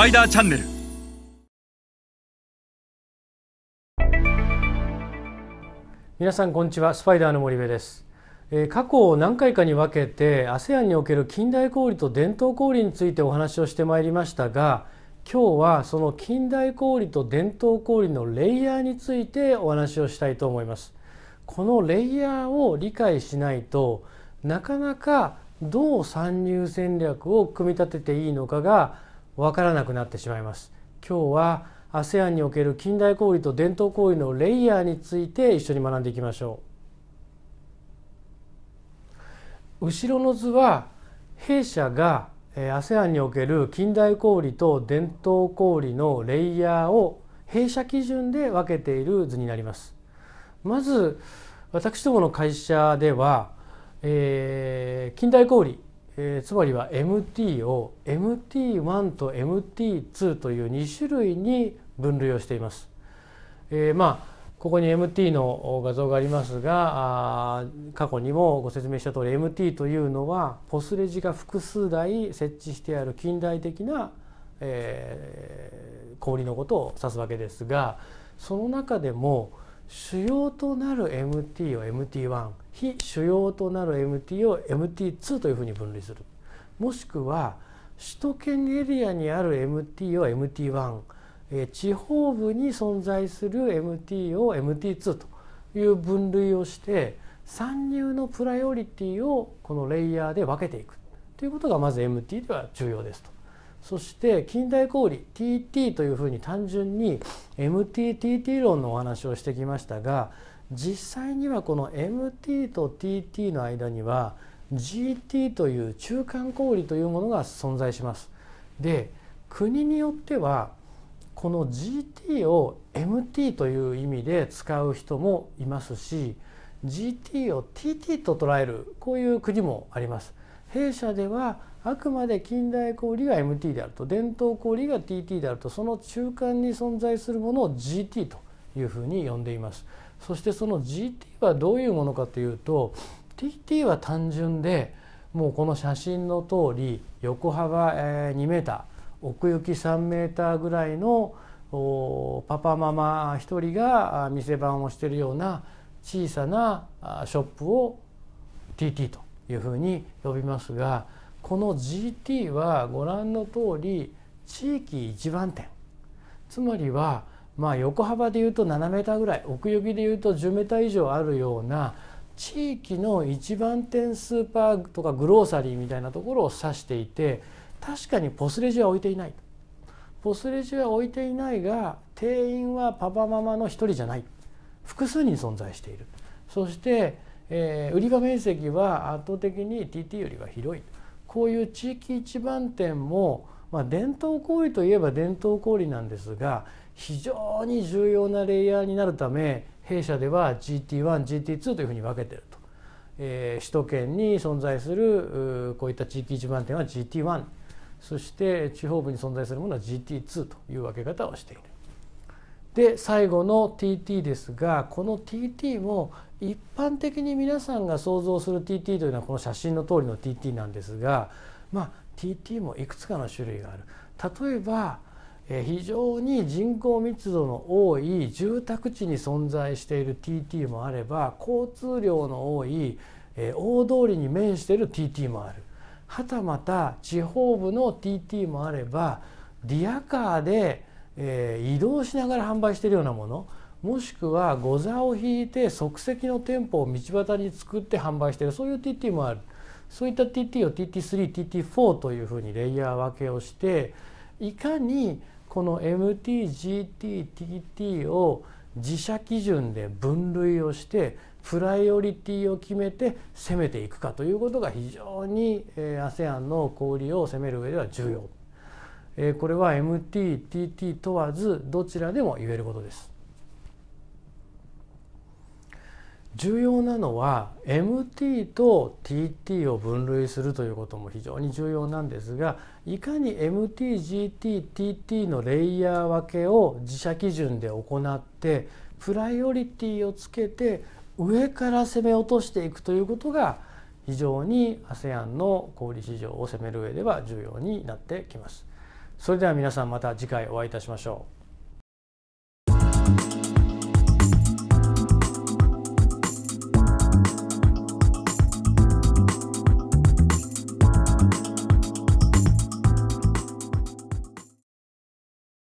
パイダーチャンネル。皆さんこんにちは。スパイダーの森部です、え過去を何回かに分けて ASEAN における近代小売と伝統小売についてお話をしてまいりましたが今日はその近代小売と伝統小売のレイヤーについてお話をしたいと思います。このレイヤーを理解しないとなかなかどう参入戦略を組み立てていいのかがわからなくなってしまいます。今日は ASEAN における近代小売と伝統小売のレイヤーについて一緒に学んでいきましょう。後ろの図は弊社が ASEAN における近代小売と伝統小売のレイヤーを弊社基準で分けている図になります。まず私どもの会社では、えー近代小売、えーつまりは MT を MT1 と MT2 という2種類に分類をしています。えーまあここに MT の画像がありますがあー過去にもご説明した通り MT というのはポスレジが複数台設置してある近代的な、えー小売のことを指すわけですがその中でも主要となる MT を MT1 非主要となる MT を MT2 というふうに分類するもしくは首都圏エリアにある MT を MT1 え地方部に存在する MT を MT2 という分類をして参入のプライオリティをこのレイヤーで分けていくということがまず MT では重要ですと。そして近代小売 TT というふうに単純に MTTT 論のお話をしてきましたが実際にはこの MT と TT の間には GT という中間小売というものが存在します。で国によってはこの GT を MT という意味で使う人もいますし GT を TT と捉えるこういう国もあります。弊社ではあくまで近代小売が MT であると伝統小売が TT であるとその中間に存在するものを GT というふうに呼んでいます。そしてその GT はどういうものかというと TT は単純でもうこの写真の通り横幅2メーター奥行き3メーターぐらいのパパママ一人が店番をしているような小さなショップを TT というふうに呼びますがこの GT はご覧の通り地域一番店。つまりはまあ横幅でいうと7メーターぐらい奥行きでいうと10メーター以上あるような地域の一番店スーパーとかグローサリーみたいなところを指していて確かにポスレジは置いていない。ポスレジは置いていないが店員はパパママの一人じゃない。複数人存在している。そして、えー売り場面積は圧倒的に TT よりは広い。こういう地域一番店も、まあ、伝統小売といえば伝統小売なんですが非常に重要なレイヤーになるため弊社では GT1GT2 というふうに分けてると、えー首都圏に存在するこういった地域一番店は GT1 そして地方部に存在するものは GT2 という分け方をしている。で最後の TT ですがこの TT も一般的に皆さんが想像する TT というのはこの写真の通りの TT なんですが、まあ、TT もいくつかの種類がある。例えば非常に人口密度の多い住宅地に存在している TT もあれば交通量の多い大通りに面している TT もある。はたまた地方部の TT もあればリアカーで、えー移動しながら販売しているようなものもしくはゴザを引いて即席の店舗を道端に作って販売しているそういう TT もあるそういった TT を TT3TT4 というふうにレイヤー分けをしていかにこの MTGTTT を自社基準で分類をしてプライオリティを決めて攻めていくかということが非常に ASEAN の小売を攻める上では重要。えーこれは MTTT 問わずどちらでも言えることです。重要なのは MT と TT を分類するということも非常に重要なんですがいかに MTGTTT のレイヤー分けを自社基準で行ってプライオリティをつけて上から攻め落としていくということが非常に ASEAN の小売市場を攻める上では重要になってきます。それでは皆さんまた次回お会いいたしましょう。